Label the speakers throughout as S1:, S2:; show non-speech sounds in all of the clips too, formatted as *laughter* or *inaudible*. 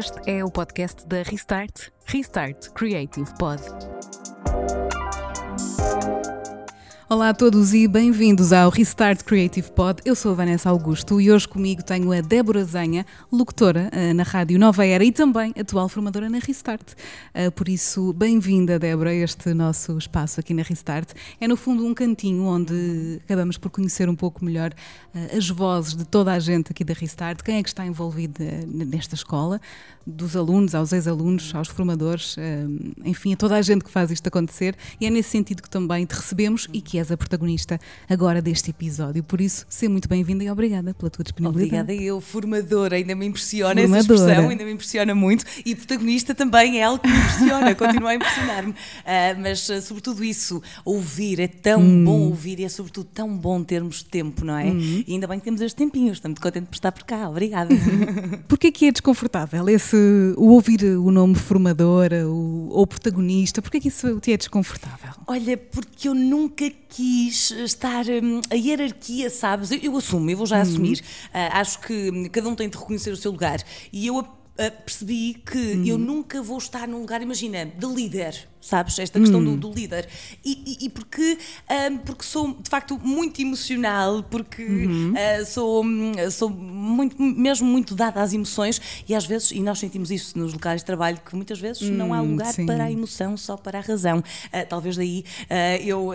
S1: Este é o podcast da Restart, Restart Creative Pod. Olá a todos e bem-vindos ao Restart Creative Pod. Eu sou a Vanessa Augusto e hoje comigo tenho a Débora Zenha, locutora uh, na Rádio Nova Era e também atual formadora na Restart. Uh, por isso, bem-vinda, Débora, a este nosso espaço aqui na Restart. É no fundo um cantinho onde acabamos por conhecer um pouco melhor uh, as vozes de toda a gente aqui da Restart, quem é que está envolvido nesta escola, dos alunos aos ex-alunos, aos formadores, enfim, a toda a gente que faz isto acontecer. E é nesse sentido que também te recebemos e que és a protagonista agora deste episódio. Por isso, seja muito bem-vinda e obrigada pela tua disponibilidade.
S2: Obrigada eu, formadora, ainda me impressiona formadora. essa expressão, ainda me impressiona muito. E protagonista também é algo que me impressiona, continua a impressionar-me. Uh, *laughs* mas, uh, sobretudo, isso, ouvir, é tão hum. bom ouvir e é, sobretudo, tão bom termos tempo, não é? Hum. E ainda bem que temos este tempinho, estou muito contente por estar por cá. Obrigada. *laughs*
S1: Porquê que é desconfortável esse, o ouvir o nome formadora o, ou protagonista? Porquê que isso te é desconfortável?
S2: Olha, porque eu nunca quis estar. Hum, a hierarquia, sabes? Eu, eu assumo, eu vou já uhum. assumir. Uh, acho que cada um tem de reconhecer o seu lugar. E eu percebi que uhum. eu nunca vou estar num lugar, imagina, de líder sabes? Esta questão do, hum. do, líder. E, e, e porque, um, porque sou, de facto, muito emocional, porque uhum. uh, sou, sou muito, mesmo muito dada às emoções e às vezes, e nós sentimos isso nos locais de trabalho, que muitas vezes hum, não há hum, lugar sim. para a emoção, só para a razão. Uh, talvez daí uh, eu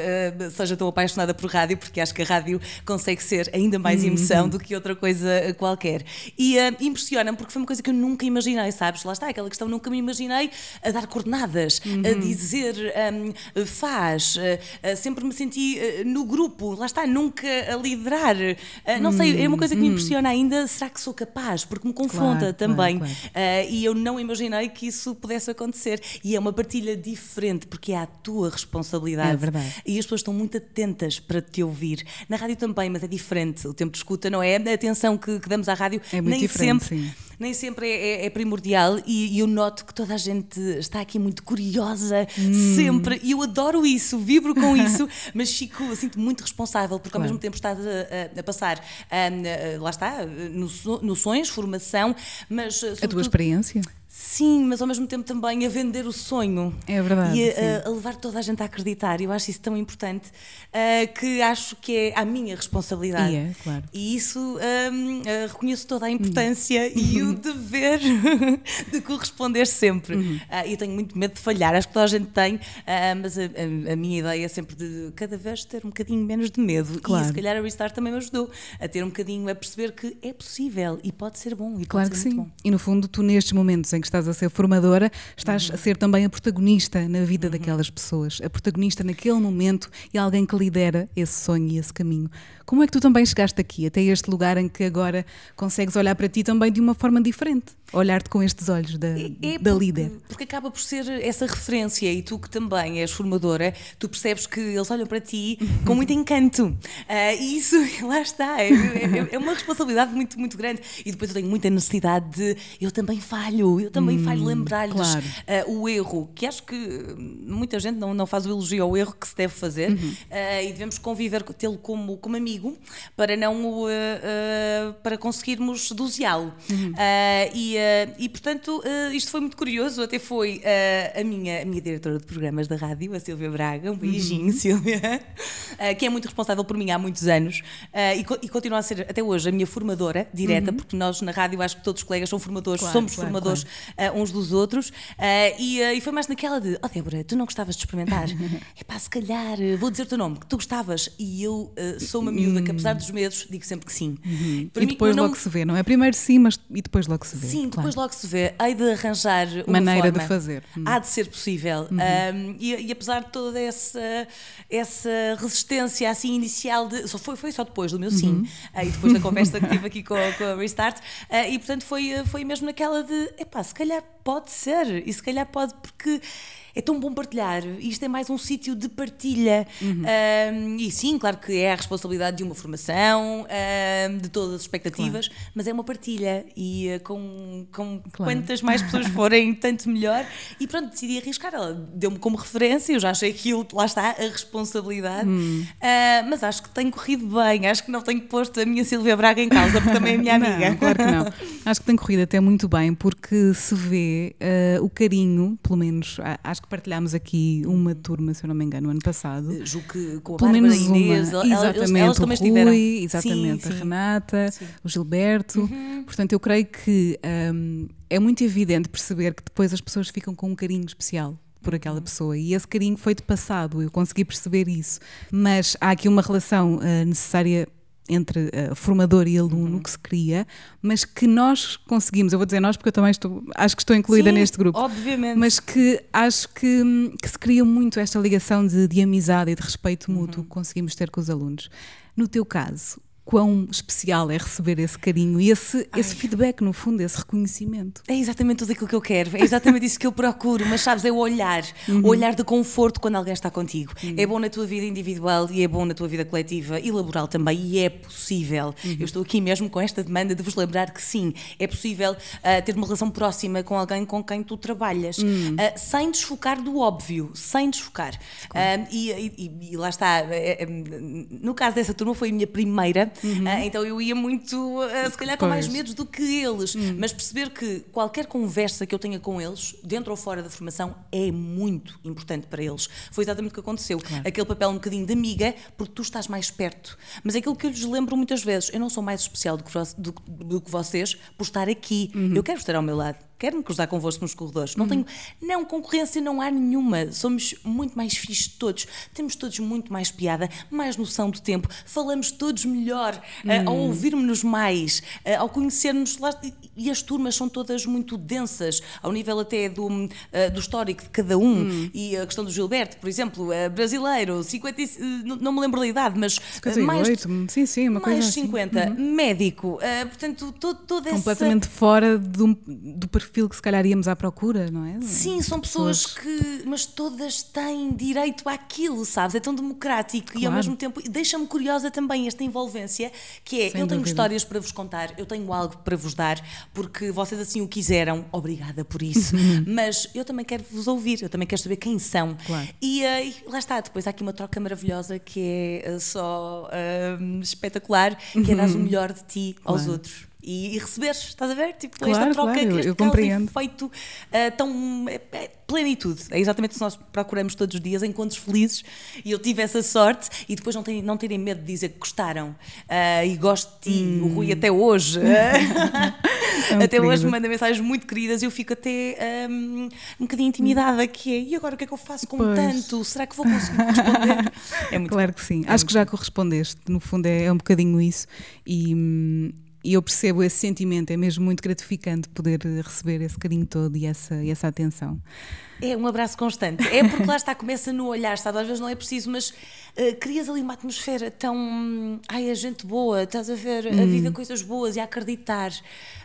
S2: seja tão apaixonada por rádio, porque acho que a rádio consegue ser ainda mais uhum. emoção do que outra coisa qualquer. E impressiona-me porque foi uma coisa que eu nunca imaginei, sabes? Lá está, aquela questão, nunca me imaginei a dar coordenadas, uhum. a dizer dizer, um, faz, uh, sempre me senti uh, no grupo, lá está, nunca a liderar. Uh, não hum, sei, é uma coisa que me hum. impressiona ainda, será que sou capaz? Porque me confronta claro, também. Claro, claro. e eu não imaginei que isso pudesse acontecer. E é uma partilha diferente, porque é a tua responsabilidade. É
S1: verdade.
S2: E as pessoas estão muito atentas para te ouvir. Na rádio também, mas é diferente. O tempo de escuta não é a atenção que, que damos à rádio,
S1: é
S2: nem
S1: sempre.
S2: Sim nem sempre é, é, é primordial e, e, eu noto que toda a gente está aqui muito curiosa, hum. sempre, e eu adoro isso, vibro com *laughs* isso, mas fico, sinto muito responsável, porque claro. ao mesmo tempo estás a, a, a passar, a, lá está, noções, formação, mas.
S1: A tua experiência?
S2: Sim, mas ao mesmo tempo também a vender o sonho.
S1: É verdade.
S2: E a, a levar toda a gente a acreditar. Eu acho isso tão importante uh, que acho que é a minha responsabilidade.
S1: E é, claro.
S2: E isso um, uh, ah, reconheço toda a importância uhum. e o dever *laughs* de corresponder sempre. Uhum. Uh, eu tenho muito medo de falhar, acho que toda a gente tem, mas a, a, a, minha ideia é sempre de cada vez ter um bocadinho menos de medo.
S1: Claro.
S2: E se calhar a Restart também me ajudou a ter um bocadinho, a perceber que é possível e pode ser bom. E
S1: claro
S2: que
S1: sim. E no fundo, tu nestes momentos em que estás a ser formadora, estás uhum. a ser também a protagonista na vida uhum. daquelas pessoas, a protagonista naquele momento e alguém que lidera esse sonho e esse caminho. Como é que tu também chegaste aqui, até este lugar em que agora consegues olhar para ti também de uma forma diferente? Olhar-te com estes olhos da, é, é da
S2: porque,
S1: líder.
S2: Porque acaba por ser essa referência e tu que também és formadora, tu percebes que eles olham para ti com muito *laughs* encanto. Uh, e isso, *laughs* lá está, é, é, é, uma responsabilidade muito, muito grande. E depois eu tenho muita necessidade de eu também falho, eu também hum, falho, lembrar-lhes
S1: claro.
S2: uh, o erro, que acho que muita gente não, não faz o elogio ao erro que se deve fazer uhum. uh, e devemos conviver, tê-lo como, como amigo para não uh, para conseguirmos doseá-lo. Uhum. Uh, e, e, portanto, isto foi muito curioso, até foi a, minha, a minha diretora de programas da rádio, a Silvia Braga, um beijinho, uhum. *laughs* Silvia, que é muito responsável por mim há muitos anos e, e, continua a ser até hoje a minha formadora direta, uhum. porque nós na rádio acho que todos os colegas são formadores, claro, somos claro, formadores claro. Uns dos outros, e, e, foi mais naquela de, oh Débora, tu não gostavas de experimentar? *laughs* é pá, se calhar, vou dizer o teu nome, que tu gostavas, e eu sou uma miúda que apesar dos medos, digo sempre que sim.
S1: Uhum. E depois logo se vê, não é? Primeiro sim, mas e depois logo se vê.
S2: Sim, claro. depois logo se vê. Hei de arranjar
S1: uma maneira
S2: forma.
S1: de fazer.
S2: Uhum. Há de ser possível. Uhum. Um, e, e, apesar de toda essa, essa resistência assim inicial, de, só foi, foi só depois do meu sim, uh, e depois da conversa que tive aqui com, com a Restart, uh, e portanto foi, foi mesmo naquela de, epá, se calhar pode ser, e se calhar pode, porque é tão bom partilhar. Isto é mais um sítio de partilha.
S1: Uhum.
S2: Um, e sim, claro que é a responsabilidade de uma formação, um, de todas as expectativas, claro. mas é uma partilha. E uh, com, com claro. quantas mais pessoas forem, *laughs* tanto melhor. E pronto, decidi arriscar. Ela deu-me como referência, eu já achei que lá está, a responsabilidade. Hum. Uh, mas acho que tem corrido bem. Acho que não tenho posto a minha Silvia Braga em causa, porque também é minha amiga.
S1: Não, claro que não. *laughs* Acho que tem corrido até muito bem, porque se vê uh, o carinho, pelo menos, acho que partilhámos aqui uma turma, se eu não me engano, ano passado.
S2: Uh, julgo que com a Pelo menos Inês,
S1: uma. Exatamente, elas, também estiveram. Rui, exatamente, sim, a sim. Renata, sim. o Gilberto. Uhum. Portanto, eu creio que um, é muito evidente perceber que depois as pessoas ficam com um carinho especial por aquela uhum. pessoa e esse carinho foi de passado, eu consegui perceber isso. Mas há aqui uma relação uh, necessária entre uh, formador e aluno uhum. que se cria, mas que nós conseguimos, eu vou dizer nós porque eu também estou, acho que estou incluída
S2: Sim,
S1: neste grupo,
S2: obviamente.
S1: mas que acho que, que se cria muito esta ligação de, de amizade e de respeito mútuo uhum. que conseguimos ter com os alunos. No teu caso, quão especial é receber esse carinho e esse, esse feedback, no fundo, esse reconhecimento.
S2: É exatamente tudo aquilo que eu quero, é exatamente isso que eu procuro, mas sabes, é o olhar, uhum. o olhar de conforto quando alguém está contigo. Uhum. É bom na tua vida individual e é bom na tua vida coletiva e laboral também, e é possível. Uhum. Eu estou aqui mesmo com esta demanda de vos lembrar que sim, é possível uh, ter uma relação próxima com alguém com quem tu trabalhas, uh, sem desfocar do óbvio, sem desfocar. Uh, e, e, e, lá está, no caso dessa turma foi a minha primeira Uhum. Uh, então eu ia muito, uh, se calhar, com mais medos do que eles. Uhum. Mas perceber que qualquer conversa que eu tenha com eles, dentro ou fora da formação, é muito importante para eles. Foi exatamente o que aconteceu. Claro. Aquele papel um bocadinho de amiga, porque tu estás mais perto. Mas aquilo que eu lhes lembro muitas vezes: eu não sou mais especial do que, do, do que vocês por estar aqui. Uhum. Eu quero estar ao meu lado quero me cruzar convosco nos corredores. Não tenho, não, concorrência não há nenhuma. Somos muito mais fixos todos. Temos todos muito mais piada, mais noção do tempo. Falamos todos melhor, uh, ao ouvirmos-nos mais, uh, ao conhecermos. Lá, e as turmas são todas muito densas, ao nível até do, uh, do histórico de cada um. Hum. E a questão do Gilberto, por exemplo, brasileiro, 50, não me lembro da idade, mas
S1: 58, mais, sim, sim, uma
S2: mais
S1: coisa
S2: 50, assim. Uhum. médico. portanto, todo, toda
S1: Completamente
S2: essa...
S1: fora do, do perfil perfil que se calhar íamos à procura, não é?
S2: Sim, são pessoas, pessoas, que. Mas todas têm direito àquilo, sabes? É tão democrático claro. e ao mesmo tempo deixa-me curiosa também esta envolvência, que é: Sem eu tenho dúvida. histórias para vos contar, eu tenho algo para vos dar, porque vocês assim o quiseram, obrigada por isso. *laughs* mas eu também quero vos ouvir, eu também quero saber quem são. Claro. E, uh, lá está, depois há aqui uma troca maravilhosa que é uh, só uh, espetacular, que é dar o *laughs* melhor de ti aos claro. outros e, e receberes, estás a ver? Tipo, claro, esta troca
S1: claro,
S2: que
S1: este eu compreendo.
S2: feito uh, tão. É, é, plenitude. É exatamente o que nós procuramos todos os dias, encontros felizes. E eu tive essa sorte e depois não, tem, não terem medo de dizer que gostaram uh, e gosto de ti. Hum. O Rui até hoje. *laughs* é *laughs* até hoje me manda mensagens muito queridas e eu fico até um, um bocadinho intimidada que é, e agora o que é que eu faço com pois. tanto? Será que vou conseguir responder? *laughs*
S1: É muito claro que sim. É Acho que já correspondeste. No fundo é, é um bocadinho isso. E, hum, e eu percebo esse sentimento, é mesmo muito gratificante poder receber esse carinho todo e essa, e essa atenção.
S2: É um abraço constante. É porque lá está, começa no olhar, sabe? Às vezes não é preciso, mas uh, crias ali uma atmosfera tão. Ai, a gente boa, estás a ver? Hum. A viver coisas boas e a acreditar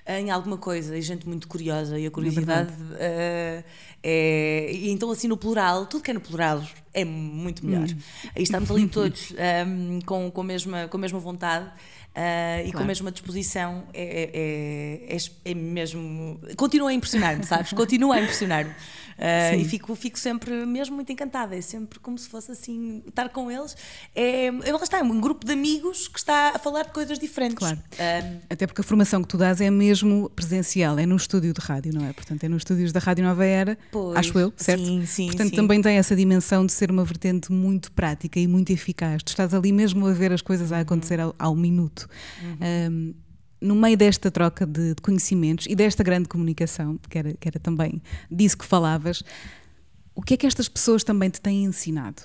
S2: em alguma coisa. E gente muito curiosa. E a curiosidade é. Uh, é e então, assim, no plural, tudo que é no plural é muito melhor. Hum. Aí estamos ali *laughs* todos um, com, com, a mesma, com a mesma vontade. Uh, e com a mesma disposição é, é, é, é mesmo. Continua a impressionar-me, sabes? Continua a impressionar-me. Uh, e fico, fico sempre mesmo muito encantada. É sempre como se fosse assim, estar com eles. É, lá está, é um grupo de amigos que está a falar de coisas diferentes.
S1: Claro. Uh, Até porque a formação que tu dás é mesmo presencial, é no estúdio de rádio, não é? Portanto, é nos estúdios da Rádio Nova Era, pois, acho eu, certo?
S2: Sim, sim.
S1: Portanto,
S2: sim.
S1: também tem essa dimensão de ser uma vertente muito prática e muito eficaz. Tu estás ali mesmo a ver as coisas a acontecer ao, ao minuto. Uhum. Um, no meio desta troca de, de, conhecimentos e desta grande comunicação, que era, que era também disso que falavas, o que é que estas pessoas também te têm ensinado?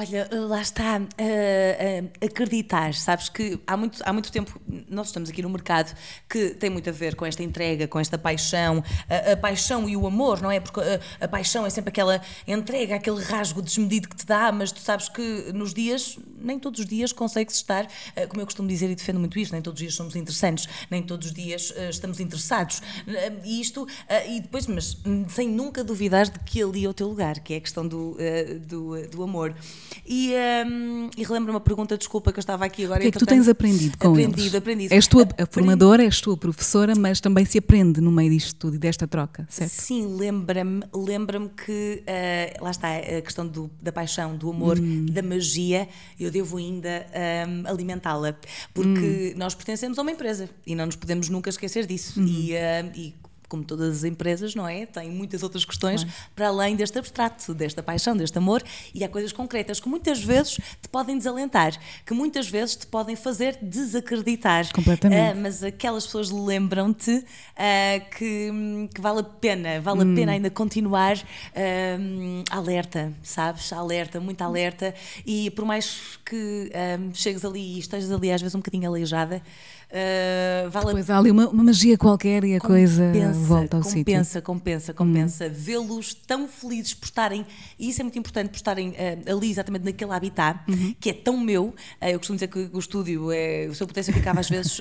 S2: Olha, lá está, uh, uh, acreditar, sabes que há muito, há muito tempo, nós estamos aqui no mercado que tem muito a ver com esta entrega, com esta paixão, a, a paixão e o amor, não é? Porque a, a, paixão é sempre aquela entrega, aquele rasgo desmedido que te dá, mas tu sabes que nos dias, nem todos os dias consegues estar, uh, como eu costumo dizer e defendo muito isto, nem todos os dias somos interessantes, nem todos os dias estamos interessados. E isto, e depois, mas sem nunca duvidar de que ali é o teu lugar, que é a questão do, do, do amor. E, um, e relembro uma pergunta, desculpa, que eu estava aqui agora.
S1: O que é que tu tens aprendido com
S2: aprendido,
S1: eles?
S2: Aprendido,
S1: És tu a, formadora, és tu a professora, mas também se aprende no meio disto tudo e desta troca, certo?
S2: Sim, lembra-me lembra que, uh, lá está, a questão do, da paixão, do amor, hum. da magia, eu devo ainda um, alimentá-la, porque hum. nós pertencemos a uma empresa e não nos podemos nunca esquecer disso. Hum. E, uh, e como todas as empresas, não é? Tem muitas outras questões para além deste abstrato, desta paixão, deste amor, e há coisas concretas que muitas vezes te podem desalentar, que muitas vezes te podem fazer desacreditar.
S1: Completamente.
S2: Uh, mas aquelas pessoas lembram-te uh, que, que, vale a pena, vale hum. a pena ainda continuar uh, alerta, sabes? Alerta, muito alerta, e por mais que chegues ali e estejas ali às vezes um bocadinho aleijada,
S1: Uh, vale Depois há ali uma, uma, magia qualquer e a compensa, coisa volta ao
S2: sítio. Compensa, compensa, compensa. Hum. Vê-los tão felizes por estarem, e isso é muito importante, por estarem uh, ali exatamente naquele habitat, uhum. que é tão meu. Uh, eu costumo dizer que o estúdio, é, se eu pudesse, eu ficava às vezes.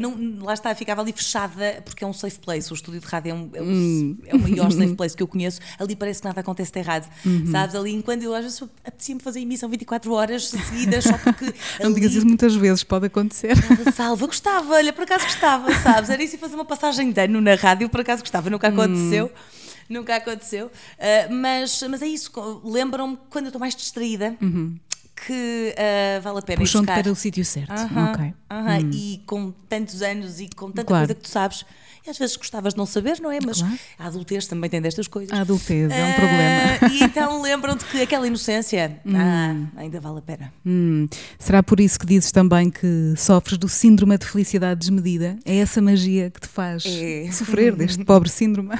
S2: não, lá está, ficava ali fechada, porque é um safe place. O estúdio de rádio é, um, é, um, hum. é o maior safe place que eu conheço. Ali parece que nada acontece de errado. Uhum. Sabes? Ali, enquanto eu às vezes apetecia-me fazer emissão 24 horas seguidas, só porque.
S1: Não ali, digas isso muitas vezes, pode acontecer.
S2: Salva, gostava, olha, por acaso gostava, sabes? Era isso e fazer uma passagem de ano na rádio, por acaso gostava, nunca aconteceu. Hum. Nunca aconteceu. Uh, mas, mas é isso, lembram-me quando eu estou mais distraída. Uhum que uh, vale a pena
S1: Puxam para o sítio certo. Uh -huh,
S2: okay. uh -huh. hum. E com tantos anos e com tanta claro. coisa que tu sabes, e às vezes gostavas de não saber, não é? Mas claro. a adultez também tem destas coisas.
S1: A adultez é um uh, problema. *laughs*
S2: E então lembram-te que aquela inocência hum. ah, ainda vale a pena.
S1: Hum. Será por isso que dizes também que sofres do síndrome de felicidade desmedida? É essa magia que te faz é. sofrer deste *laughs* pobre síndrome?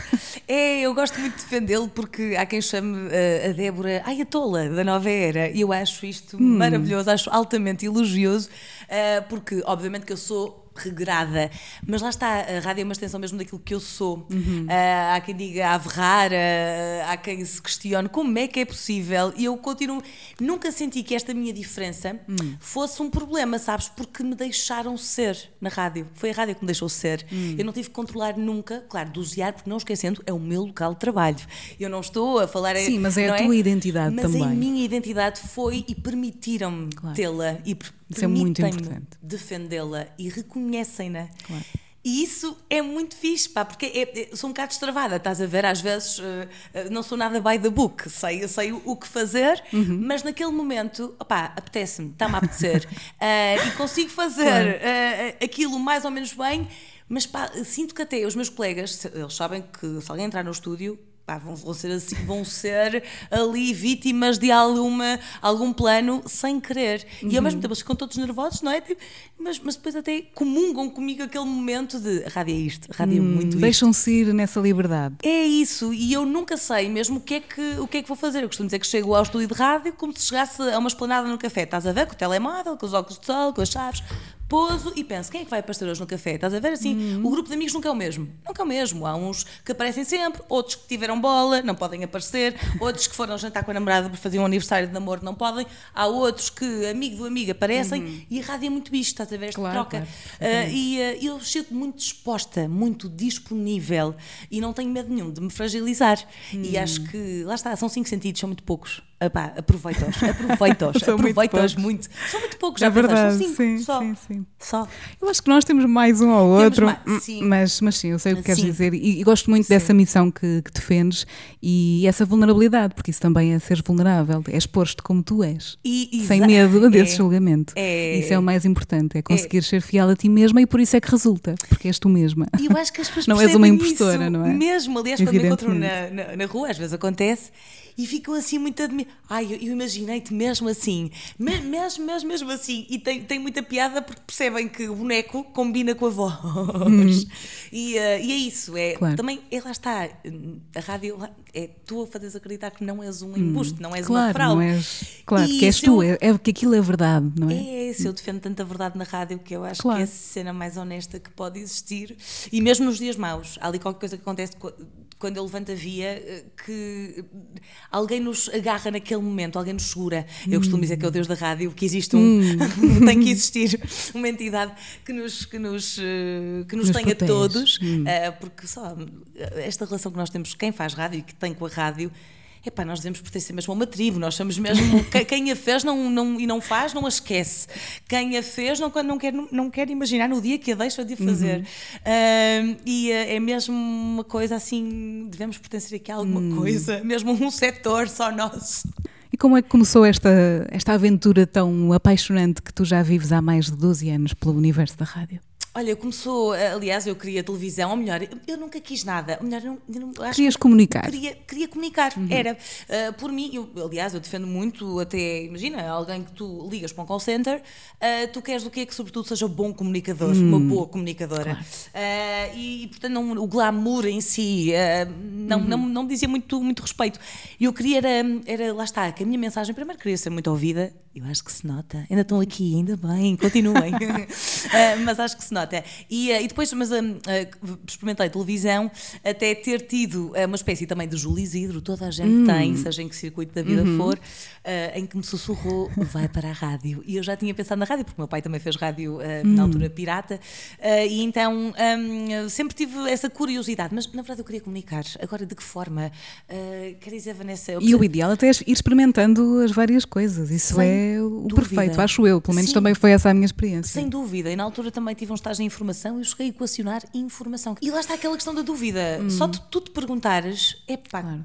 S2: É, eu gosto muito de defendê-lo porque há quem chame uh, a Débora, ai, a tola da nova era. E eu acho isto hum. maravilhoso, acho altamente elogioso, uh, porque obviamente que eu sou regrada. Mas lá está, a rádio é uma extensão mesmo daquilo que eu sou. Uhum. Uh, há quem diga a averrar, uh, há quem se questione como é que é possível. E eu continuo. Nunca senti que esta minha diferença uhum. fosse um problema, sabes? Porque me deixaram ser na rádio. Foi a rádio que me deixou ser. Uhum. Eu não tive que controlar nunca, claro, dosear, porque não esquecendo, é o meu local de trabalho. Eu não estou a falar.
S1: Sim, mas é a tua é? identidade
S2: mas
S1: também.
S2: Mas a minha identidade foi e permitiram-me claro. tê-la. E
S1: isso é muito importante.
S2: defendê-la e reconhecem-na. Claro. E isso é muito fixe, pá, porque é, é, sou um bocado estravada, estás a ver? Às vezes uh, não sou nada by the book, sei, sei o, o que fazer, uhum. mas naquele momento, opá, apetece-me, está-me a apetecer. uh, *laughs* e consigo fazer uh, aquilo mais ou menos bem, mas pá, sinto que até os meus colegas, eles sabem que se alguém entrar no estúdio, pá, vão, vão, ser assim, vão ser ali vítimas de alguma, algum plano sem querer. Uhum. E ao mesmo tempo eles ficam todos nervosos, não é? Tipo, mas, mas depois até comungam comigo aquele momento de a rádio é isto, rádio é hum, muito isto.
S1: Deixam-se ir nessa liberdade.
S2: É isso, e eu nunca sei mesmo o que, é que, o que é que vou fazer. Eu costumo dizer que chego ao estúdio de rádio como se chegasse a uma esplanada no café. Estás a ver com o telemóvel, com os óculos de sol, com as chaves pouso e penso, quem é que vai aparecer hoje no café? Estás a ver assim? Uhum. O grupo de amigos nunca é o mesmo. Nunca é o mesmo. Há uns que aparecem sempre, outros que tiveram bola, não podem aparecer, outros que foram jantar com a namorada para fazer um aniversário de namoro, não podem. Há outros que, amigo do amigo, aparecem uhum. e a rádio é muito isto, estás a ver esta claro, troca. Claro. Uh, e uh, eu chego muito disposta, muito disponível e não tenho medo nenhum de me fragilizar. Uhum. E acho que, lá está, são cinco sentidos, são muito poucos. Aproveita-os, aproveita-os, *laughs* aproveita-os muito. São muito poucos, já é verdade, cinco, sim, só. Sim, sim. Só.
S1: Eu acho que nós temos mais um ou outro, mais, sim. Mas, mas sim, eu sei o que queres sim. dizer e, e, gosto muito sim. dessa missão que, que, defendes e essa vulnerabilidade, porque isso também é ser vulnerável, é expor-te como tu és, e, sem medo *laughs* desse é, julgamento. É, isso é o mais importante, é conseguir é, ser fiel a ti mesma e por isso é que resulta, porque és tu mesma.
S2: E eu acho que as pessoas *laughs*
S1: não és uma impostora,
S2: isso,
S1: não é?
S2: Mesmo, aliás, quando me encontro na, na, na rua, às vezes acontece e ficam assim muito admirados. Ai, eu, eu imaginei-te mesmo assim, me, *laughs* mesmo, mesmo, mesmo assim. E tem, tem muita piada porque percebem que o boneco combina com a voz. *laughs* E, uh, e é isso, é,
S1: Claro.
S2: também, é, lá está, a rádio é tu a fazeres acreditar que não és um embuste, não és uma
S1: Claro,
S2: fraude.
S1: não és. Claro,
S2: E
S1: que és tu,
S2: eu-
S1: é, é que aquilo é verdade, não é?
S2: é, se eu defendo tanta verdade na rádio que eu acho
S1: Claro.
S2: que é a cena mais honesta que pode existir. E mesmo nos dias maus, há ali qualquer coisa que acontece co- quando eu levanto a via eh, que alguém nos agarra naquele momento, alguém nos segura. Eu costumo dizer que é o Deus da rádio, que existe um. *laughs* tem que existir uma entidade que nos, que nos, eh, que nos,
S1: Nos
S2: tenha
S1: protege.
S2: todos, eh, porque só esta relação que nós temos, quem faz rádio e que tem com a rádio. Epá, nós devemos pertencer mesmo a uma tribo, nós somos mesmo. *laughs* que- Quem a fez não, não, e não faz, não a esquece. Quem a fez não, não, quer, não quer imaginar no dia que a deixa de fazer. Ahm, e eh, é mesmo uma coisa assim, devemos pertencer aqui a alguma coisa, mesmo um setor só nosso.
S1: E como é que começou esta, esta aventura tão apaixonante que tu já vives há mais de 12 anos pelo universo da rádio?
S2: Olha, começou, eh, aliás, eu queria televisão, ou melhor, eu- nunca quis nada. Ou melhor, eu não, eu
S1: Querias comunicar?
S2: Queria, queria comunicar, era. Uh, por mim, eu, aliás, eu defendo muito, até, imagina, alguém que tu ligas para um call center, uh, tu queres o quê? Que sobretudo seja bom comunicador, uma boa comunicadora. Uh, e, portanto, não, o glamour em si não, não, não me dizia muito, muito respeito. E eu queria, era, era, lá está, que a minha mensagem, primeiro, queria ser muito ouvida, eu acho que se nota, ainda estão aqui, ainda bem, continuem. Uh, *laughs* mas acho que se nota. E, uh, e depois, mas um, uh, experimentei televisão, até ter tido uma espécie também de Júlio Isidro, toda a gente tem, seja em que circuito da vida for, uh, em que me sussurrou, vai para a rádio. E eu já tinha pensado na rádio, porque o meu pai também fez rádio uh, na altura pirata, e então um, sempre tive essa curiosidade, mas na verdade eu queria comunicar. Agora, de que forma? Uh, quer dizer, Vanessa, eu
S1: E o ideal até é ir experimentando as várias coisas. Isso
S2: Sem
S1: é o
S2: dúvida.
S1: perfeito, acho eu. Pelo menos
S2: Sim.
S1: também foi essa a minha experiência.
S2: Sem dúvida, e na altura também tive um estágio em informação e eu cheguei a equacionar informação. E lá está aquela questão da dúvida. Só tu, tu te perguntares, é pá,
S1: Claro.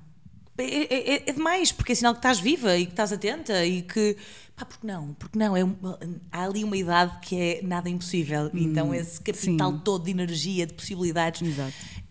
S2: É, é, é demais, porque é sinal que estás viva e que estás atenta e que. Pá, porque não? Porque não? É uma- há ali uma idade que é nada impossível. Então, esse capital
S1: sim.
S2: todo de energia, de possibilidades,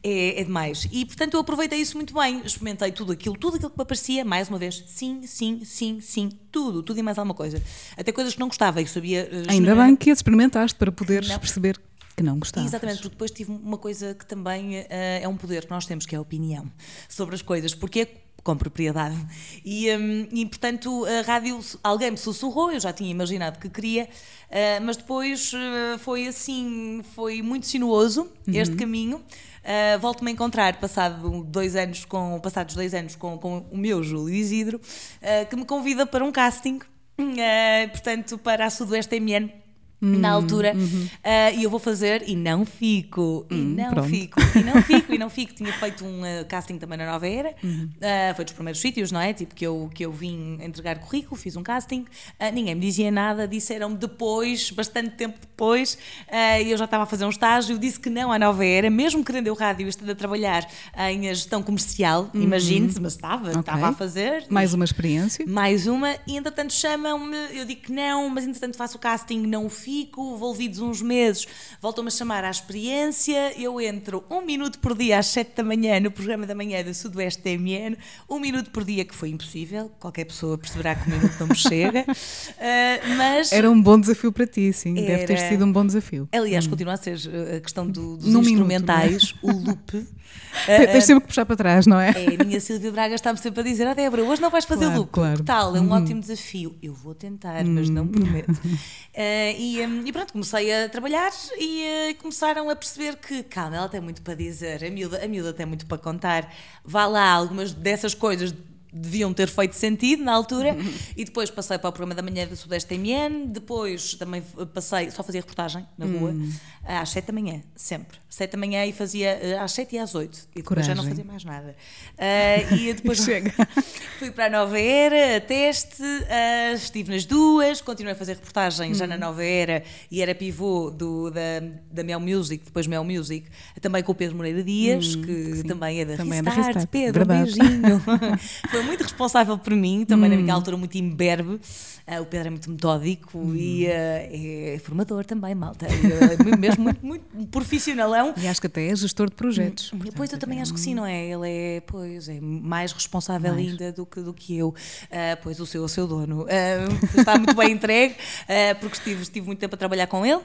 S2: é, é demais. E, portanto, eu aproveitei isso muito bem. Experimentei tudo aquilo, tudo aquilo que me aparecia, mais uma vez, sim, sim, sim, sim, tudo, tudo e mais alguma coisa. Até coisas que não gostava e sabia. eh,
S1: Ainda bem que as experimentaste para poderes
S2: Não.
S1: perceber que não gostavas.
S2: Exatamente, porque depois tive uma coisa que também eh, é um poder que nós temos, que é a opinião sobre as coisas, porque é com propriedade. E, hum, e, portanto, a rádio, alguém me sussurrou, eu já tinha imaginado que queria, eh, mas depois eh, foi assim, foi muito sinuoso este caminho. Uh, Volto-me a encontrar passado dois anos com, passados dois anos com, com o meu Júlio Isidro, uh, que me convida para um casting, uh, portanto, para a Sudoeste MN. Na altura, uh, e eu vou fazer e não fico, e não
S1: pronto.
S2: fico, e não fico, e não fico. Tinha feito um uh, casting também na Nova Era, uh, foi dos primeiros sítios, não é? Tipo que eu, que eu vim entregar currículo, fiz um casting, ninguém me dizia nada, disseram depois, bastante tempo depois, e eu já estava a fazer um estágio, disse que não à Nova Era, mesmo querendo eu rádio, estando a trabalhar em gestão comercial, imagine-se, mas estava,
S1: Ok.
S2: estava a fazer.
S1: Mais uma experiência.
S2: Mais uma, e entretanto chamam-me, eu digo que não, mas entretanto faço o casting, não fico, envolvidos uns meses, voltam-me a chamar à experiência, eu entro um minuto por dia às 7 da manhã no programa da manhã da Sudoeste TMN, um minuto por dia, que foi impossível, qualquer pessoa perceberá que um minuto não me chega, Ah, *laughs* mas...
S1: Era um bom desafio para ti, sim. Deve ter
S2: Era.
S1: sido um bom desafio.
S2: Aliás, continua a ser uh, a questão do- dos
S1: Num minuto,
S2: instrumentais, o loop. *laughs*
S1: Te- Tens sempre que puxar para trás, não é?
S2: É, a minha Silvia Braga está-me sempre a dizer: Ah, Débora, hoje não vais fazer
S1: Claro,
S2: loop.
S1: claro.
S2: Que tal? É um ótimo desafio. Eu vou tentar, mas não prometo. *laughs* Eh, e, hum, e pronto, comecei a trabalhar e eh, começaram a perceber que, calma, ela tem muito para dizer, a miúda, a miúda tem muito para contar. Vá lá, algumas dessas coisas deviam ter feito sentido na altura e depois passei para o programa da manhã da Sudeste MN depois também passei, só fazia reportagem na rua às 7 da manhã, sempre 7 da manhã e fazia eh, às 7 e às 8 e depois já não
S1: Coragem.
S2: fazia mais nada Ah, e depois *laughs*
S1: Chega. *laughs*
S2: fui para a Nova Era, a teste, ah, estive nas duas, continuei a fazer reportagem já
S1: Uhum.
S2: na Nova Era e era pivô do, da, da Mel Music, depois Mel Music, também com o Pedro Moreira Dias, que também é da
S1: Uhum. Também é da
S2: Restart.
S1: Restart,
S2: Pedro, um beijinho. *laughs* Foi muito responsável por mim, também hum. naquela altura muito imberbe. Uh, o Pedro é muito metódico hum. e uh, é formador também, malta. É mesmo muito, muito profissionalão.
S1: E acho que até é gestor de projetos.
S2: Hum, pois eu também acho que sim, não é? Ele é, pois, é mais responsável mais. ainda do que, do que eu. Uh, pois o seu, o seu dono. está muito bem entregue, porque estive, estive muito tempo a trabalhar com ele.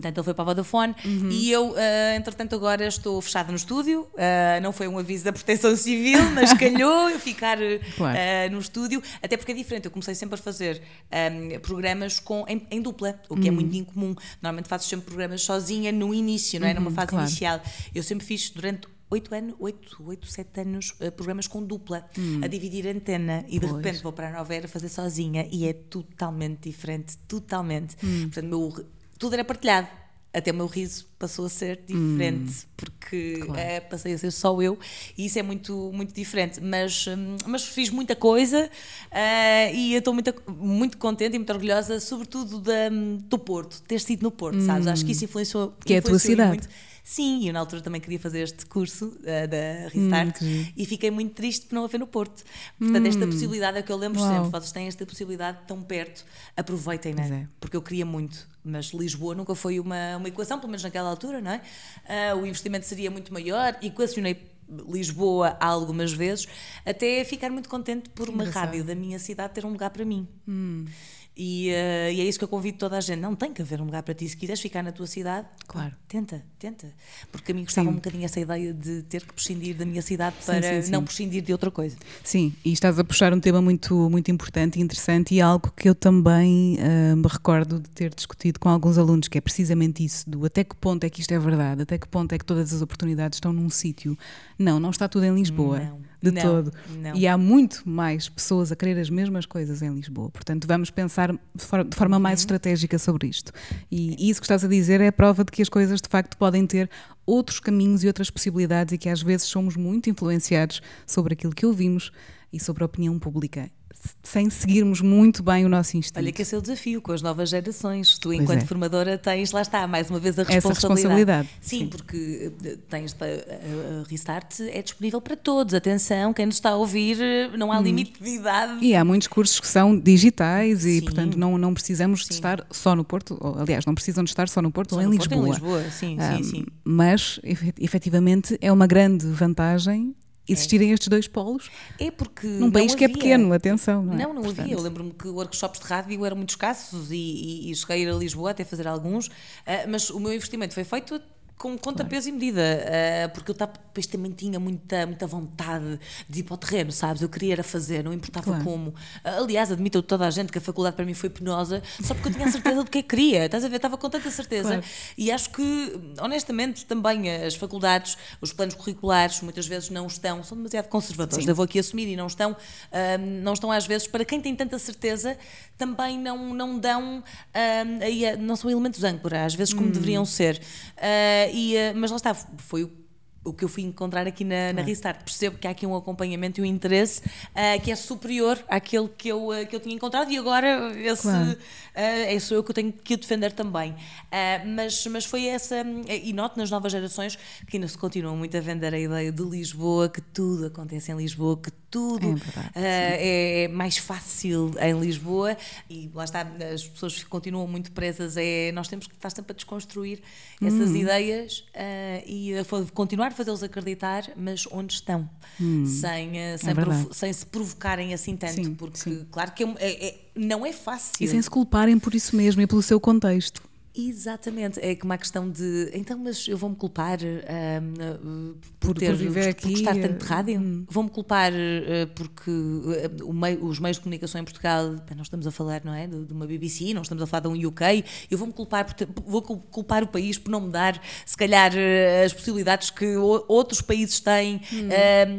S2: Portanto, ele foi para a Vodafone uhum. e eu, uh, entretanto, agora estou fechada no estúdio. Uh, não foi um aviso da Proteção Civil, mas *laughs* calhou eu ficar claro. uh, no estúdio, até porque é diferente. Eu comecei sempre a fazer um, programas com, em, em, dupla, o que é uhum. é muito incomum. Normalmente faço sempre programas sozinha no início, não é? Numa uhum, fase claro. inicial. Eu sempre fiz durante oito anos, oito, oito, sete anos, programas com dupla, hum. a dividir a antena e de pois. repente vou para a Nova Era fazer sozinha e é totalmente diferente, totalmente. Hum. Portanto, meu tudo era partilhado. Até o meu riso passou a ser diferente, hum, porque claro. é, passei a ser só eu, e isso é muito, muito diferente. Mas, hum, mas fiz muita coisa uh, e estou muito, muito contente e muito orgulhosa, sobretudo da, do Porto, ter sido no Porto, hum, sabes? Acho que isso influenciou.
S1: Que é a tua cidade. Muito.
S2: Sim, eu na altura também queria fazer este curso uh, da Restart hum, e fiquei muito triste por não haver no Porto. Portanto, hum, esta possibilidade é que eu lembro uau. sempre, vocês têm esta possibilidade tão perto, aproveitem, né? É. Porque eu queria muito, mas Lisboa nunca foi uma, uma equação, pelo menos naquela altura, não é? Uh, o investimento seria muito maior, e equacionei Lisboa algumas vezes, até ficar muito contente por uma rádio da minha cidade ter um lugar para mim. Hum. E, uh, e, é isso que eu convido toda a gente. Não tem que haver um lugar para ti. Se quiseres ficar na tua cidade, claro. tenta, tenta. Porque a mim gostava sim. um bocadinho essa ideia de ter que prescindir da minha cidade para sim, sim, não prescindir de outra coisa.
S1: Sim, e estás a puxar um tema muito, muito importante e interessante e algo que eu também uh, me recordo de ter discutido com alguns alunos, que é precisamente isso: do até que ponto é que isto é verdade, até que ponto é que todas as oportunidades estão num sítio. Não, não está tudo em Lisboa. Não de não, todo. Não. E há muito mais pessoas a querer as mesmas coisas em Lisboa. Portanto, vamos pensar de forma mais uhum. estratégica sobre isto. E isso que estás a dizer é a prova de que as coisas de facto podem ter outros caminhos e outras possibilidades e que às vezes somos muito influenciados sobre aquilo que ouvimos e sobre a opinião pública sem seguirmos muito bem o nosso instinto.
S2: Olha que esse é o desafio com as novas gerações. Tu, pois enquanto é. formadora, tens, lá está, mais uma vez a responsabilidade.
S1: Essa responsabilidade.
S2: Sim, sim. porque eh, tens a Restart é disponível para todos. Atenção, quem nos está a ouvir, não há hum. limite de idade.
S1: E há muitos cursos que são digitais e, sim. portanto, não, não precisamos sim. de estar só no Porto, ou, aliás, não precisam de estar só no Porto só ou em, Lisboa. Porto, em
S2: Lisboa. Sim, um, sim, sim.
S1: Mas, efetivamente, é uma grande vantagem existirem é. estes dois polos.
S2: É porque.
S1: Num país que é pequeno, atenção.
S2: Não,
S1: é?
S2: não, não havia. Eu lembro-me que workshops de rádio eram muito escassos e, e, e cheguei a ir a Lisboa até fazer alguns, uh, mas o meu investimento foi feito com conta, peso e medida, uh, porque eu depois também tinha muita, muita vontade de ir para o terreno, sabes? Eu queria era fazer, não importava claro. como. Uh, aliás, admito toda a gente que a faculdade para mim foi penosa, só porque eu tinha a certeza do que é queria, estás a ver? Estava com tanta certeza. Claro. E acho que, honestamente, também as faculdades, os planos curriculares, muitas vezes não estão, são demasiado conservadores, Sim. eu vou aqui assumir, e não estão, uh, não estão às vezes, para quem tem tanta certeza, também não, não dão, aí, não são elementos âncora, às vezes como hum. deveriam ser. E, mas lá está, foi o o que eu fui encontrar aqui na, na Restart. Percebo que há aqui um acompanhamento e um interesse uh, que é superior àquele que eu, uh, que eu tinha encontrado e agora esse, claro. uh, é sou eu que eu tenho que defender também. mas, mas foi essa, e noto nas novas gerações que ainda se continuam muito a vender a ideia de Lisboa, que tudo acontece em Lisboa, que tudo é, é, é, mais fácil em Lisboa e lá está, as pessoas continuam muito presas. É, nós temos que estar sempre a desconstruir essas hum. ideias e a continuar fazê-los acreditar, mas onde estão, hum, sem, eh, sem, é sem, se provocarem assim tanto, sim, porque sim. claro que é, é, é, não é fácil.
S1: E sem se culparem por isso mesmo e pelo seu contexto.
S2: Exatamente, é como a questão de então, mas eu vou-me culpar por, por, ter, por, aqui, por tanto de rádio? Hum. Vou-me culpar uh, porque uh, meio, os meios de comunicação em Portugal, nós estamos a falar, não é? De, de uma BBC, não estamos a falar de um UK, eu vou-me culpar, por ter, vou culpar o país por não me dar, se calhar, as possibilidades que o, outros países têm hum.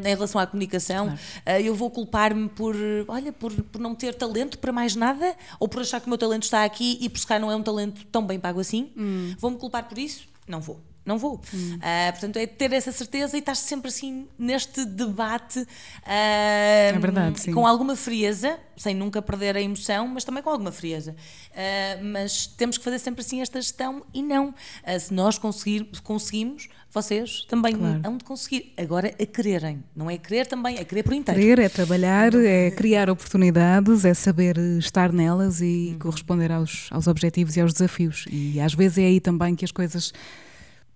S2: em relação à comunicação. Claro. eu vou culpar-me por, olha, por, por não ter talento para mais nada, ou por achar que o meu talento está aqui e por se calhar não é um talento tão bem pago assim. Hum. Vou-me culpar por isso? Não vou. Não vou. Hum. Uh, portanto, é ter essa certeza e estar sempre assim neste debate uh,
S1: é verdade,
S2: com alguma frieza, sem nunca perder a emoção, mas também com alguma frieza. Uh, mas temos que fazer sempre assim esta gestão e não. se nós conseguir, conseguimos, vocês também claro. hão de conseguir. Agora a quererem, não é querer também, é querer por inteiro.
S1: Querer é trabalhar, é criar oportunidades, é saber estar nelas e uhum. corresponder aos, aos objetivos e aos desafios. E às vezes é aí também que as coisas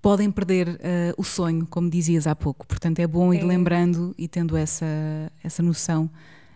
S1: podem perder uh, o sonho, como dizias há pouco. Portanto, é bom ir é. lembrando e tendo essa, essa noção.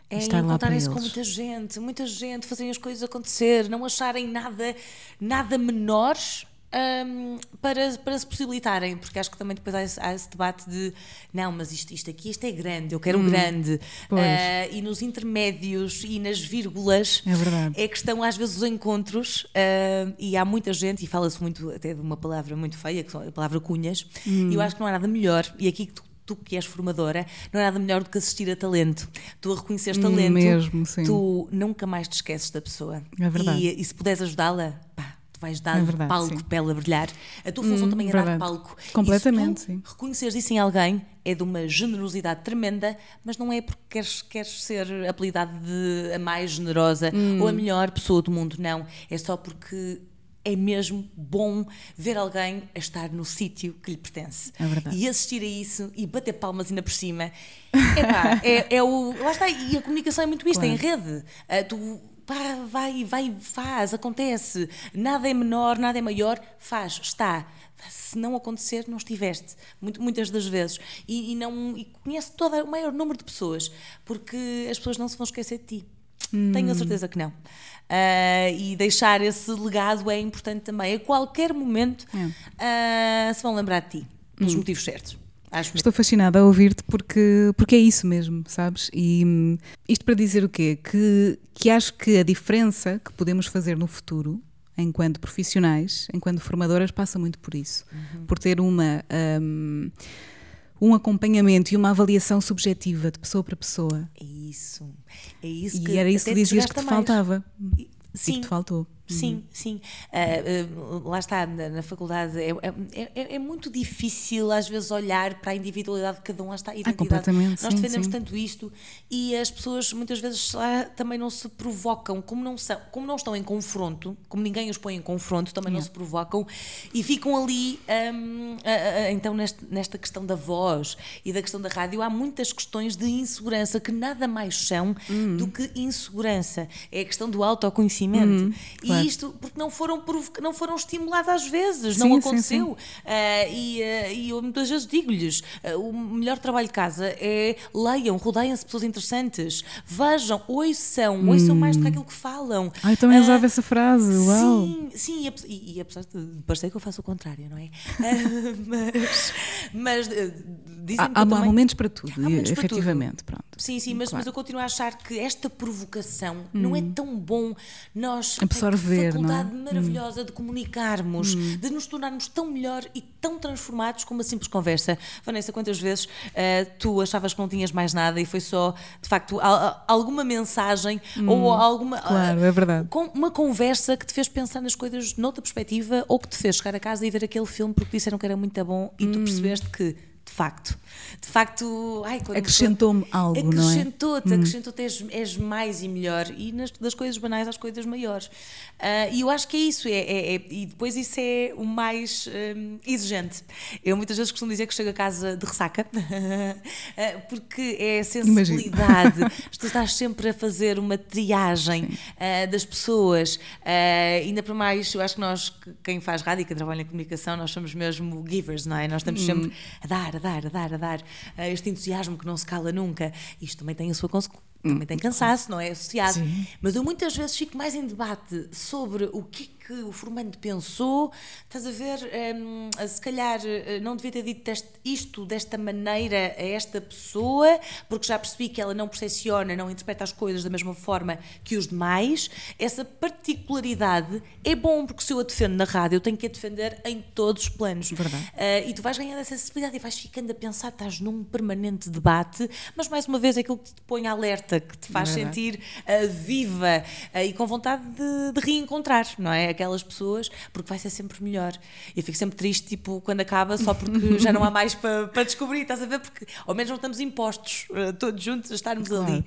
S2: É, estar lá para eles. com muita gente, muita gente, fazerem as coisas acontecer, não acharem nada, nada menores um, para, para se possibilitarem, porque acho que também depois há esse, há esse debate de não, mas isto, isto aqui isto é grande, eu quero hum, grande. Uh, e nos intermédios e nas vírgulas
S1: é, verdade.
S2: é que estão às vezes os encontros, uh, e há muita gente, e fala-se muito até de uma palavra muito feia, que é a palavra cunhas, hum. e eu acho que não há nada melhor, e aqui tu tu que és formadora, não há nada melhor do que assistir a talento. Tu a reconheces hum, talento,
S1: Mesmo,
S2: tu nunca mais te esqueces da pessoa.
S1: É verdade.
S2: E, e se puderes ajudá-la, pá, vais dar é verdade, palco sim. para ela brilhar. A tua função hum, também é verdade. dar palco.
S1: Completamente,
S2: tu reconheceres isso em alguém, é de uma generosidade tremenda, mas não é porque queres, queres ser apelidada de a mais generosa hum. ou a melhor pessoa do mundo, não. É só porque é mesmo bom ver alguém a estar no sítio que lhe pertence.
S1: É verdade.
S2: E assistir a isso e bater palmas ainda por cima. Epá, *laughs* é, é o. Lá está, e a comunicação é muito isto, claro. é em rede. Uh, tu pá, vai, vai, faz, acontece. Nada é menor, nada é maior, faz, está. Se não acontecer, não estiveste, muito, muitas das vezes. E, e não e conhece todo o maior número de pessoas, porque as pessoas não se vão esquecer de ti. Hum. Tenho a certeza que não. Uh, e deixar esse legado é importante também. A qualquer momento é. uh, se vão lembrar de ti, pelos hum. motivos certos.
S1: Acho Estou fascinada a ouvir-te porque, porque é isso mesmo, sabes? E hum, isto para dizer o quê? Que, que acho que a diferença que podemos fazer no futuro, enquanto profissionais, enquanto formadoras, passa muito por isso. Uhum. Por ter uma. Um, um acompanhamento e uma avaliação subjetiva de pessoa para pessoa.
S2: É isso. É isso
S1: e que era isso que dizias que te mais. faltava. Sim. E que te faltou.
S2: Sim, uhum. sim. Uh, uh, lá está, na, na faculdade é, é, é, é, muito difícil às vezes olhar para a individualidade de cada um, lá está a identidade.
S1: Ah,
S2: Nós
S1: sim,
S2: defendemos
S1: sim.
S2: tanto isto e as pessoas muitas vezes lá, também não se provocam, como não, são, como não estão em confronto, como ninguém os põe em confronto, também yeah. não se provocam e ficam ali. Um, então, neste, nesta questão da voz e da questão da rádio, há muitas questões de insegurança que nada mais são uhum. do que insegurança. É a questão do autoconhecimento. Uhum, claro isto porque não foram, não foram estimulados às vezes, sim, não aconteceu. Sim, sim. Uh, e, uh, e eu muitas vezes digo-lhes: uh, o melhor trabalho de casa é leiam, rodeiem-se de pessoas interessantes, vejam, ouçam, hum. ouçam mais do que aquilo que falam.
S1: Ai, também uh, usava essa frase, uau!
S2: Sim, sim, e, e apesar de parecer que eu faço o contrário, não é? *laughs* mas. mas
S1: dizem há, há também, momentos para tudo, há momentos efetivamente. Para tudo. Pronto.
S2: Sim, sim, mas, claro. mas eu continuo a achar que esta provocação hum. não é hum. tão bom nós.
S1: Absorver,
S2: não é?
S1: Hum.
S2: maravilhosa hum. de comunicarmos, hum. de nos tornarmos tão melhor e tão transformados com uma simples conversa. Vanessa, quantas vezes uh, tu achavas que não tinhas mais nada e foi só, de facto, alguma mensagem ou
S1: hum.
S2: alguma.
S1: Claro, uh, é verdade.
S2: Com uma conversa que te fez pensar nas coisas noutra perspectiva ou que te fez chegar a casa e ver aquele filme porque disseram que era muito bom e tu percebeste que de facto. De facto,
S1: acrescentou-me algo,
S2: acrescentou não é? Acrescentou-te, acrescentou-te, és, és, mais e melhor. E nas, das coisas banais às coisas maiores. Uh, e eu acho que é isso. É, é, é, e depois isso é o mais um, exigente. Eu muitas vezes costumo dizer que chego a casa de ressaca, uh, *laughs* porque é sensibilidade. *laughs* tu estás sempre a fazer uma triagem uh, das pessoas. ainda para mais, eu acho que nós, quem faz rádio, quem trabalha em comunicação, nós somos mesmo givers, não é? Nós estamos sempre hum. a dar, a dar, a dar, a dar. este entusiasmo que não se cala nunca. Isto também tem a sua consequência também tem cansaço, não é? Associado. Sim. Mas eu muitas vezes fico mais em debate sobre o que que o formando pensou, estás a ver, um, se calhar eh, não devia ter dito isto desta maneira a esta pessoa, porque já percebi que ela não percepciona, não interpreta as coisas da mesma forma que os demais. Essa particularidade é bom, porque se eu a defendo na rádio, eu tenho que a defender em todos os planos.
S1: Verdade.
S2: Uh, e tu vais ganhando essa sensibilidade e vais ficando a pensar, estás num permanente debate, mas mais uma vez aquilo que te põe alerta que te faz
S1: É
S2: sentir uh, viva uh, e com vontade de, de, reencontrar, não é? Aquelas pessoas, porque vai ser sempre melhor. Eu fico sempre triste, tipo, quando acaba, só porque *laughs* já não há mais para pa descobrir, estás a ver? Porque ao menos não estamos impostos uh, todos juntos a estarmos claro. ali.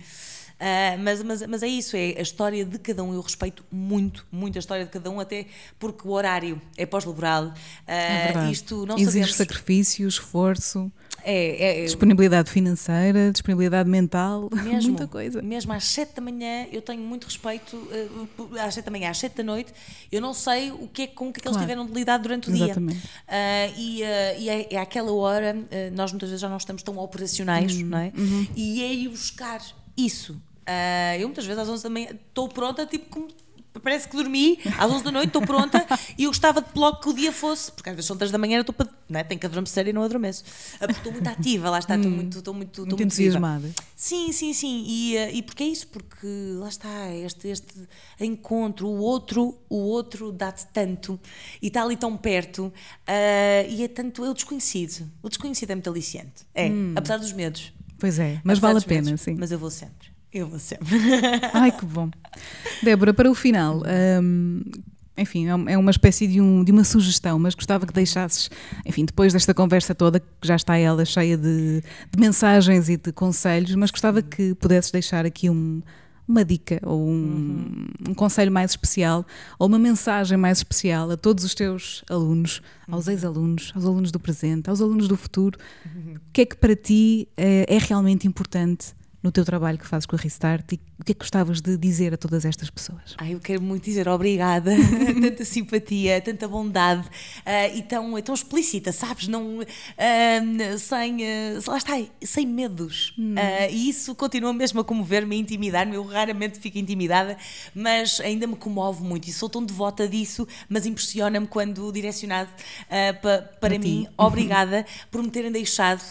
S2: Uh, mas, mas, mas é isso, é a história de cada um. Eu respeito muito, muito a história de cada um, até porque o horário é pós-laboral. Uh,
S1: é isto não Exige sabemos... sacrifício, esforço.
S2: É,
S1: é, disponibilidade financeira, disponibilidade mental, *laughs* mesmo, muita coisa.
S2: Mesmo às 7 da manhã, eu tenho muito respeito, uh, às 7 da manhã, às 7 da noite, eu não sei o que é, com o que, é que claro. eles tiveram de lidar durante o
S1: Exatamente.
S2: dia. Uh, e, uh, e é, é àquela hora, nós muitas vezes já não estamos tão operacionais, uhum. não é? Uhum. E é ir buscar isso. eu muitas vezes às 11 da manhã estou pronta, tipo, como parece que dormi às 11 da noite, estou pronta *laughs* e eu gostava de logo que o dia fosse, porque às vezes são 3 da manhã, eu estou para. Não é? Tenho que adormecer e não adormeço. Ah, estou muito ativa, lá está, estou hum, muito, estou muito,
S1: muito entusiasmada.
S2: Sim, sim, sim. E, ah, e porque é isso? Porque lá está, este, este encontro, o outro, o outro dá-te tanto e está ali tão perto uh, e é tanto. É o desconhecido. O desconhecido é muito aliciante. É, hum. apesar dos medos.
S1: Pois é, mas vale a pena, sim.
S2: Mas eu vou sempre. Eu vou sempre. *laughs*
S1: Ai, que bom. Débora, para o final, hum, enfim, é, é uma espécie de, um, de uma sugestão, mas gostava que deixasses, enfim, depois desta conversa toda, que já está ela cheia de, de mensagens e de conselhos, mas gostava que pudesses deixar aqui um, uma dica ou um, uhum. um, conselho mais especial ou uma mensagem mais especial a todos os teus alunos, aos uhum. ex-alunos, aos alunos do presente, aos alunos do futuro. Uhum. O que é que para ti é, é realmente importante no teu trabalho que fazes com a Restart e o que é que gostavas de dizer a todas estas pessoas?
S2: Ai, eu quero muito dizer obrigada, *laughs* tanta simpatia, tanta bondade uh, e tão, tão explícita, sabes? Não, uh, sem, uh, lá está, sem medos. Hum. e isso continua mesmo a comover-me, a intimidar-me. Eu raramente fico intimidada, mas ainda me comove muito e sou tão devota disso, mas impressiona-me quando direcionado pa, para mim. Obrigada por me terem deixado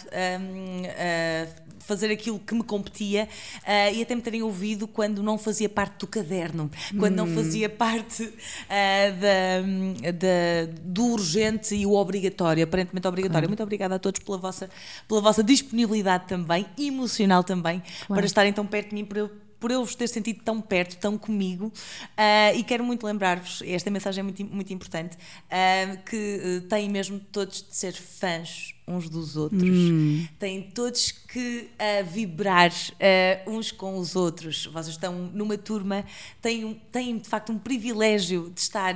S2: fazer aquilo que me competia uh, e até me terem ouvido quando não fazia parte do caderno, quando hum. não fazia parte uh, da, da, do urgente e o obrigatório, aparentemente obrigatório. Claro. Muito obrigada a todos pela vossa, pela vossa disponibilidade também, emocional também, claro. para estarem tão perto de mim, para eu por eu vos ter sentido tão perto, tão comigo, uh, e quero muito lembrar-vos, esta mensagem é muito, muito importante, uh, que uh, têm mesmo todos de ser fãs uns dos outros, hum. têm todos que vibrar uns com os outros. Vocês estão numa turma, têm, têm de facto um privilégio de estar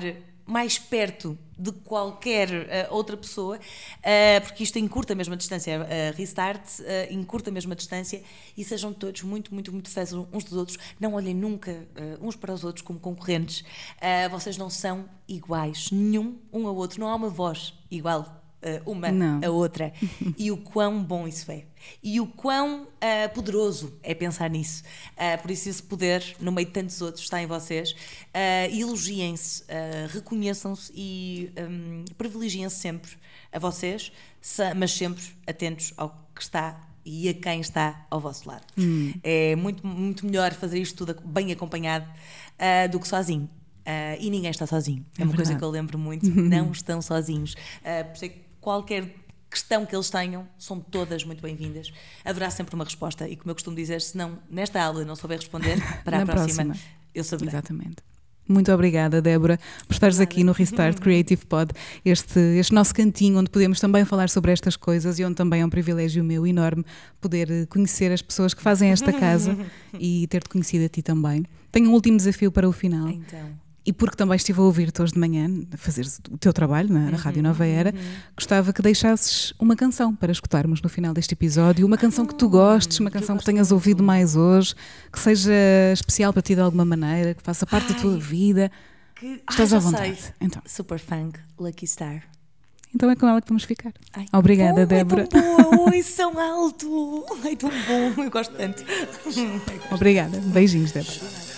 S2: mais perto de qualquer uh, outra pessoa, uh, porque isto encurta mesmo a distância. Uh, restart encurta mesmo a distância e sejam todos muito, muito, muito fãs uns dos outros. Não olhem nunca uns para os outros como concorrentes. vocês não são iguais, nenhum um ao outro. Não há uma voz igual uh, uma Não. a outra. *laughs* e o quão bom isso é. E o quão uh, poderoso é pensar nisso. Uh, por isso, esse poder, no meio de tantos outros, está em vocês. elogiem-se, reconheçam-se e um, privilegiem-se sempre a vocês, mas sempre atentos ao que está e a quem está ao vosso lado. Hum. É muito, muito melhor fazer isto tudo bem acompanhado do que sozinho. Uh, e ninguém está sozinho. É, é uma verdade. coisa que eu lembro muito. *laughs* não estão sozinhos. Uh, por isso é que qualquer questão que eles tenham, são todas muito bem-vindas. Haverá sempre uma resposta e, como eu costumo dizer, se não nesta aula não souber responder, *laughs* para a próxima, próxima, eu saberei.
S1: Exatamente. Muito obrigada, Débora, por estares aqui no Restart *laughs* Creative Pod, este, este nosso cantinho onde podemos também falar sobre estas coisas e onde também é um privilégio meu enorme poder eh, conhecer as pessoas que fazem esta *laughs* casa e ter-te conhecido a ti também. Tenho um último desafio para o final.
S2: Então
S1: e porque também estive a ouvir-te hoje de manhã, fazer o teu trabalho na, uhum, Rádio Nova Era, uhum. gostava que deixasses uma canção para escutarmos no final deste episódio, uma canção que tu ah, gostes, uma canção que, tenhas ouvido mais hoje, que seja especial para ti de alguma maneira, que faça parte Ai, da tua vida. Que... Estás Ai, à vontade. Sei.
S2: Então. Super Funk, Lucky Star.
S1: Então é com ela que vamos ficar. Ai, Obrigada, bom, Débora. É
S2: tão boa, oi, são alto. Ai, tão bom, eu gosto tanto. *laughs*
S1: Obrigada, beijinhos, Débora.